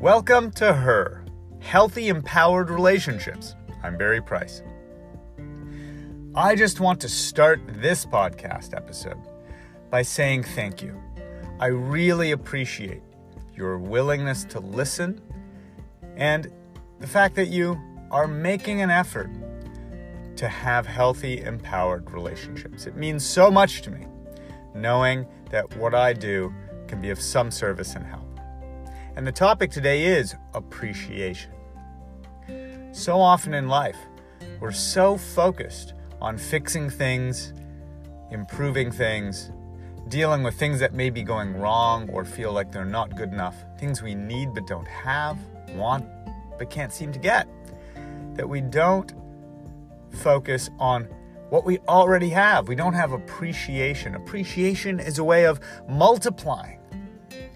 Welcome to Her Healthy Empowered Relationships. I'm Barry Price. I just want to start this podcast episode by saying thank you. I really appreciate your willingness to listen and the fact that you are making an effort to have healthy, empowered relationships. It means so much to me knowing that what I do can be of some service and help. And the topic today is appreciation. So often in life, we're so focused on fixing things, improving things, dealing with things that may be going wrong or feel like they're not good enough, things we need but don't have, want but can't seem to get, that we don't focus on what we already have. We don't have appreciation. Appreciation is a way of multiplying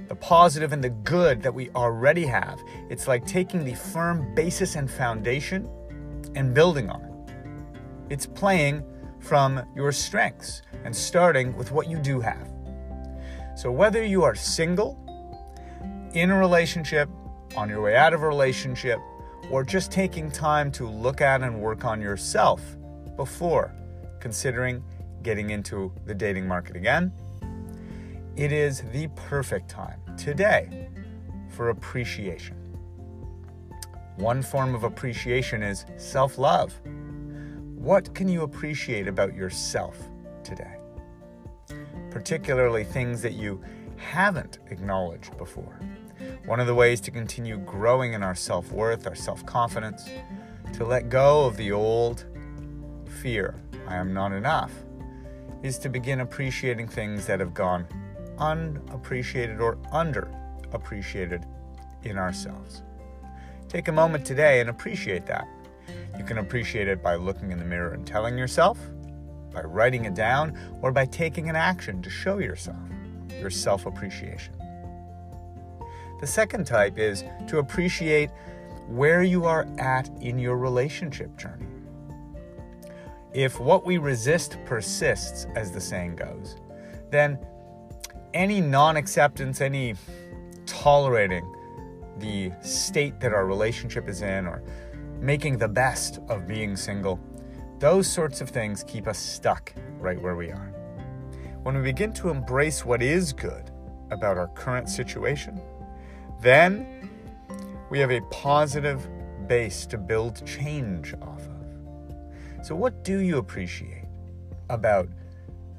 the positive and the good that we already have. It's like taking the firm basis and foundation and building on it. It's playing from your strengths and starting with what you do have. So, whether you are single, in a relationship, on your way out of a relationship, or just taking time to look at and work on yourself before considering getting into the dating market again, it is the perfect time today for appreciation. One form of appreciation is self love. What can you appreciate about yourself today? Particularly things that you haven't acknowledged before. One of the ways to continue growing in our self worth, our self confidence, to let go of the old fear, I am not enough, is to begin appreciating things that have gone unappreciated or underappreciated in ourselves. Take a moment today and appreciate that. You can appreciate it by looking in the mirror and telling yourself, by writing it down, or by taking an action to show yourself your self appreciation. The second type is to appreciate where you are at in your relationship journey. If what we resist persists, as the saying goes, then any non acceptance, any tolerating the state that our relationship is in, or making the best of being single, those sorts of things keep us stuck right where we are. When we begin to embrace what is good about our current situation, then we have a positive base to build change off of. So, what do you appreciate about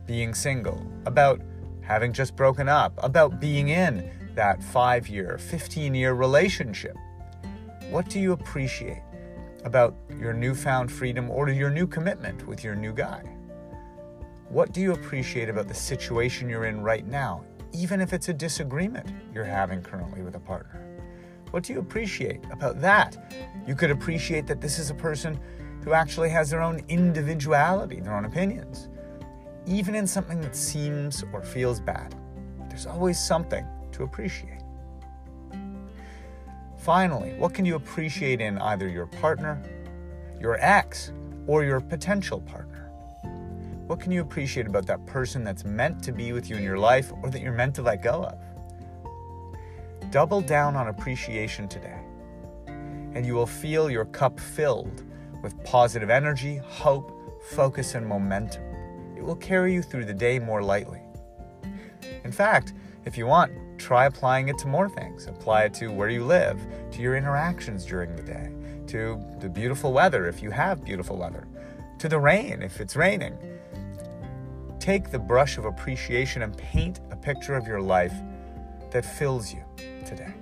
being single, about having just broken up, about being in that five year, 15 year relationship? What do you appreciate about your newfound freedom or your new commitment with your new guy? What do you appreciate about the situation you're in right now, even if it's a disagreement you're having currently with a partner? What do you appreciate about that? You could appreciate that this is a person who actually has their own individuality, their own opinions even in something that seems or feels bad. There's always something to appreciate. Finally, what can you appreciate in either your partner, your ex, or your potential partner? What can you appreciate about that person that's meant to be with you in your life or that you're meant to let go of? Double down on appreciation today, and you will feel your cup filled with positive energy, hope, focus, and momentum will carry you through the day more lightly. In fact, if you want, try applying it to more things. Apply it to where you live, to your interactions during the day, to the beautiful weather if you have beautiful weather, to the rain if it's raining. Take the brush of appreciation and paint a picture of your life that fills you today.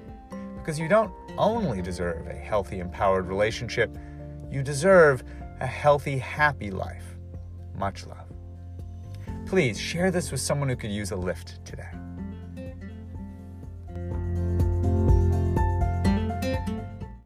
Because you don't only deserve a healthy, empowered relationship, you deserve a healthy, happy life. Much love. Please share this with someone who could use a lift today.